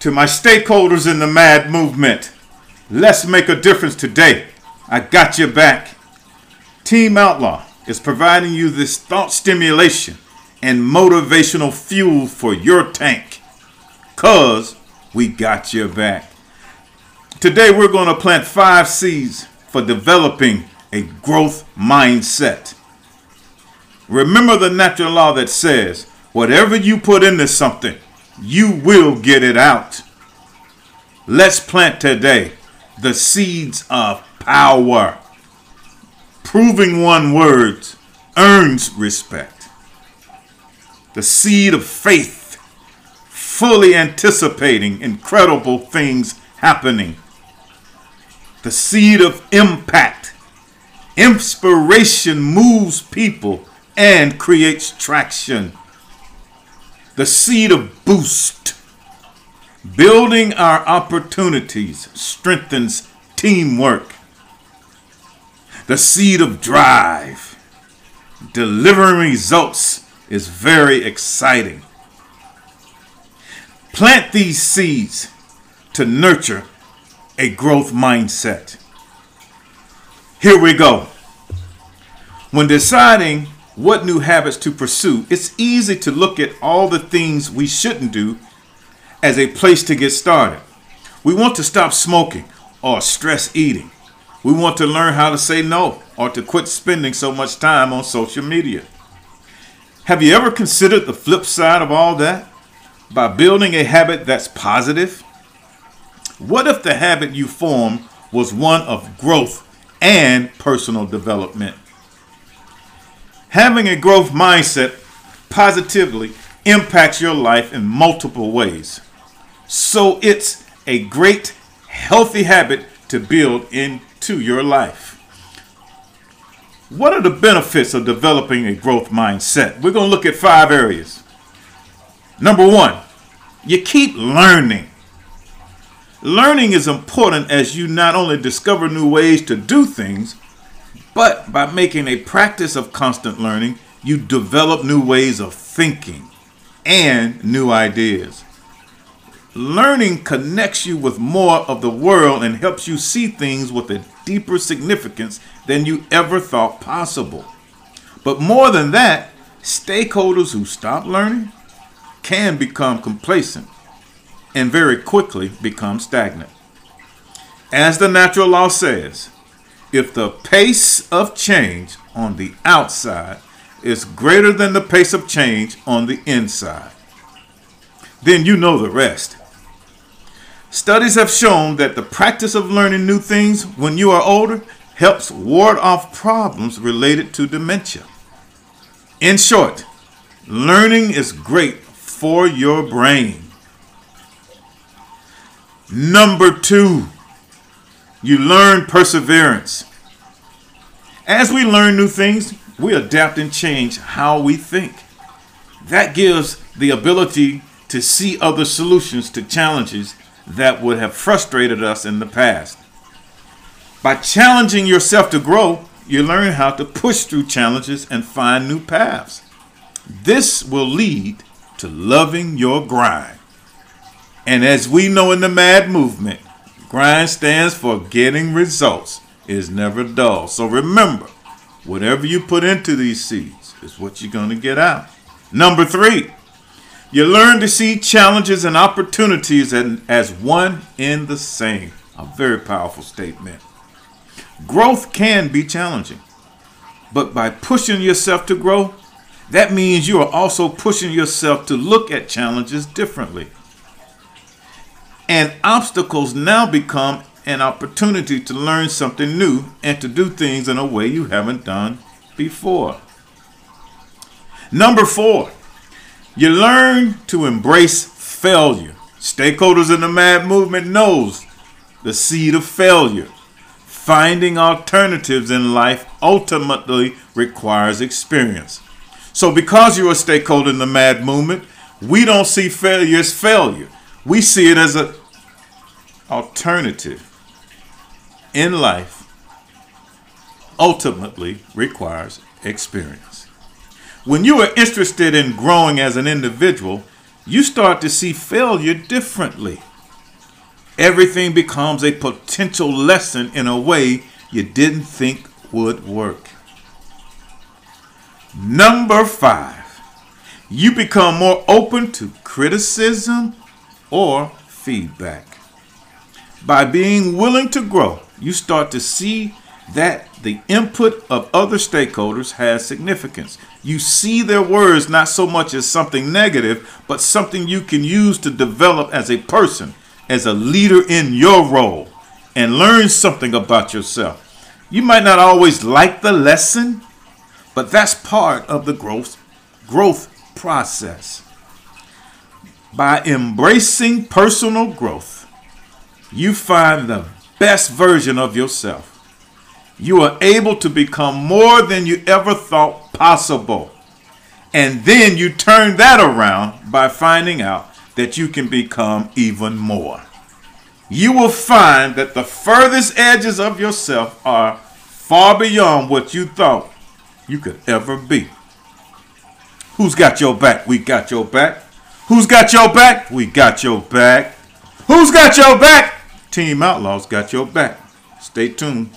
To my stakeholders in the MAD movement, let's make a difference today. I got your back. Team Outlaw is providing you this thought stimulation and motivational fuel for your tank. Cause we got your back. Today we're going to plant five seeds for developing a growth mindset. Remember the natural law that says, whatever you put into something, you will get it out. Let's plant today the seeds of power. Proving one word earns respect. The seed of faith, fully anticipating incredible things happening. The seed of impact. Inspiration moves people and creates traction. The seed of boost. Building our opportunities strengthens teamwork. The seed of drive. Delivering results is very exciting. Plant these seeds to nurture a growth mindset. Here we go. When deciding what new habits to pursue, it's easy to look at all the things we shouldn't do as a place to get started. We want to stop smoking or stress eating. We want to learn how to say no or to quit spending so much time on social media. Have you ever considered the flip side of all that? By building a habit that's positive? What if the habit you formed was one of growth and personal development? Having a growth mindset positively impacts your life in multiple ways. So it's a great, healthy habit to build into your life. What are the benefits of developing a growth mindset? We're going to look at five areas. Number one, you keep learning. Learning is important as you not only discover new ways to do things, but by making a practice of constant learning, you develop new ways of thinking and new ideas. Learning connects you with more of the world and helps you see things with a deeper significance than you ever thought possible. But more than that, stakeholders who stop learning can become complacent and very quickly become stagnant. As the natural law says, if the pace of change on the outside is greater than the pace of change on the inside, then you know the rest. Studies have shown that the practice of learning new things when you are older helps ward off problems related to dementia. In short, learning is great for your brain. Number two, you learn perseverance. As we learn new things, we adapt and change how we think. That gives the ability to see other solutions to challenges that would have frustrated us in the past. By challenging yourself to grow, you learn how to push through challenges and find new paths. This will lead to loving your grind. And as we know in the MAD movement, grind stands for getting results is never dull. So remember, whatever you put into these seeds is what you're going to get out. Number three, you learn to see challenges and opportunities as one in the same. A very powerful statement. Growth can be challenging, but by pushing yourself to grow, that means you are also pushing yourself to look at challenges differently. And obstacles now become an opportunity to learn something new and to do things in a way you haven't done before. Number four, you learn to embrace failure. Stakeholders in the MAD movement knows the seed of failure. Finding alternatives in life ultimately requires experience. So because you're a stakeholder in the MAD movement, we don't see failure as failure. We see it as an alternative in life ultimately requires experience. When you are interested in growing as an individual, you start to see failure differently. everything becomes a potential lesson in a way you didn't think would work. Number five, you become more open to criticism or feedback. By being willing to grow, you start to see that the input of other stakeholders has significance. You see their words not so much as something negative, but something you can use to develop as a person, as a leader in your role, and learn something about yourself. You might not always like the lesson, but that's part of the growth growth process. By embracing personal growth, you find the best version of yourself. You are able to become more than you ever thought possible. And then you turn that around by finding out that you can become even more. You will find that the furthest edges of yourself are far beyond what you thought you could ever be. Who's got your back? We got your back. Who's got your back? We got your back. Who's got your back? Team Outlaws got your back. Stay tuned.